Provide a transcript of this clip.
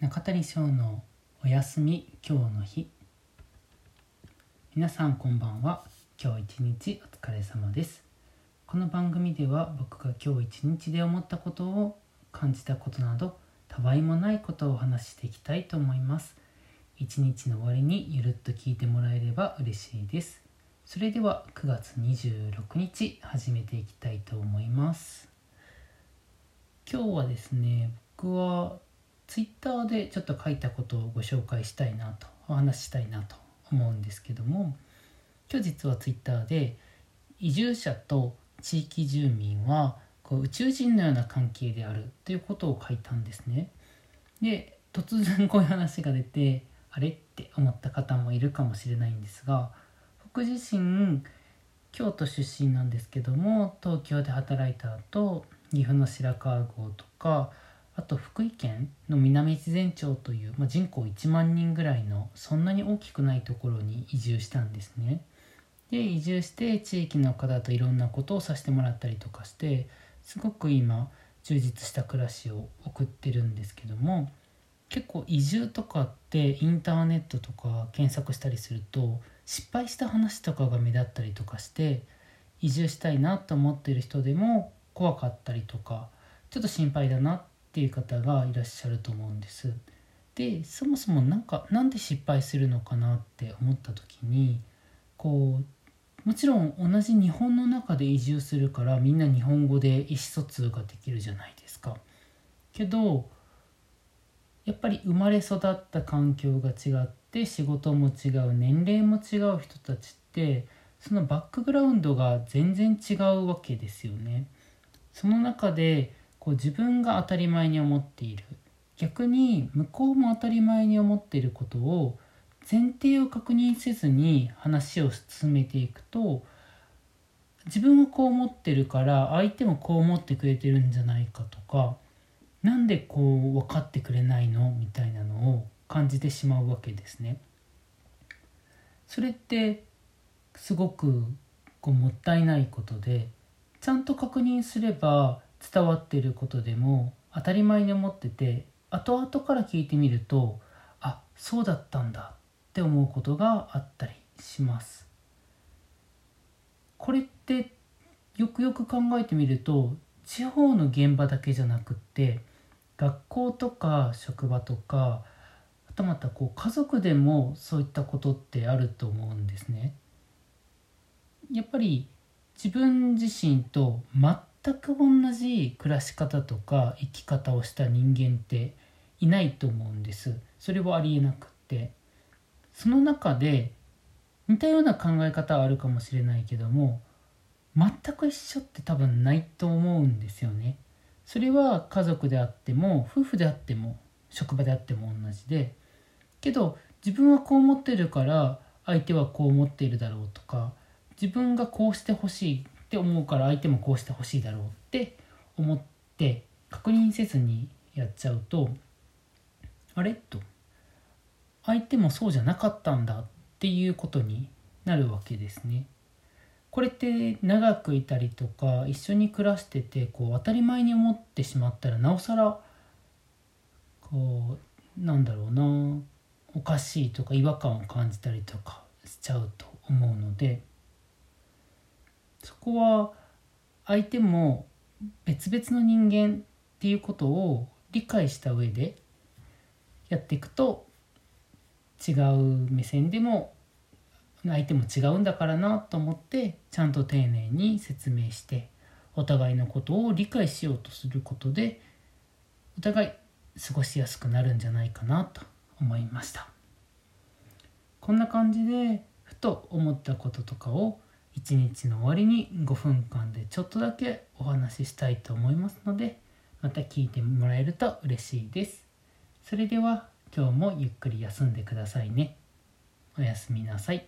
中谷翔のおやすみ今日の日。皆さんこんばんは。今日一日お疲れ様です。この番組では僕が今日一日で思ったことを感じたことなどたわいもないことをお話していきたいと思います。一日の終わりにゆるっと聞いてもらえれば嬉しいです。それでは9月26日始めていきたいと思います。今日はですね僕はツイッターでちょっと書いたことをご紹介したいなとお話ししたいなと思うんですけども今日実はツイッターで移住者と地域住民はこう宇宙人のような関係であるということを書いたんですね。で突然こういう話が出てあれ？って思った方もいるかもしれないんですが僕自身京都出身なんですけども東京で働いた後岐阜の白川郷とかあと福井県の南越前町という、まあ、人口1万人ぐらいのそんなに大きくないところに移住したんですね。で移住して地域の方といろんなことをさせてもらったりとかしてすごく今充実した暮らしを送ってるんですけども結構移住とかってインターネットとか検索したりすると失敗した話とかが目立ったりとかして移住したいなと思ってる人でも怖かったりとかちょっと心配だなっていう方がいらっしゃると思うんです。でそもそもなんかなんで失敗するのかなって思った時にこうもちろん同じ日本の中で移住するからみんな日本語で意思疎通ができるじゃないですか。けどやっぱり生まれ育った環境が違って仕事も違う年齢も違う人たちってそのバックグラウンドが全然違うわけですよね。その中でこう自分が当たり前に思っている逆に向こうも当たり前に思っていることを前提を確認せずに話を進めていくと自分はこう思ってるから相手もこう思ってくれてるんじゃないかとかなんでこう分かってくれないの？みたいなのを感じてしまうわけですね。それってすごくこうもったいないことでちゃんと確認すれば伝わってることでも当たり前に思ってて後々から聞いてみるとあそうだったんだって思うことがあったりします。これってよくよく考えてみると地方の現場だけじゃなくって学校とか職場とかはたまたこう家族でもそういったことってあると思うんですね。やっぱり自分自身と全く同じ暮らし方とか生き方をした人間っていないと思うんです。それはありえなくって。その中で似たような考え方はあるかもしれないけども全く一緒って多分ないと思うんですよね。それは家族であっても夫婦であっても職場であっても同じで。けど自分はこう思ってるから相手はこう思っているだろうとか自分がこうしてほしいって思うから相手もこうしてほしいだろうって思って確認せずにやっちゃうとあれと相手もそうじゃなかったんだっていうことになるわけですね。これって長くいたりとか一緒に暮らしててこう当たり前に思ってしまったらなおさらこうなんだろうなおかしいとか違和感を感じたりとかしちゃうと思うのでそこは相手も別々の人間っていうことを理解した上でやっていくと違う目線でも相手も違うんだからなと思ってちゃんと丁寧に説明してお互いのことを理解しようとすることでお互い過ごしやすくなるんじゃないかなと思いましたこんな感じでふと思ったこととかを一日の終わりに5分間でちょっとだけお話ししたいと思いますのでまた聞いてもらえると嬉しいですそれでは今日もゆっくり休んでくださいねおやすみなさい。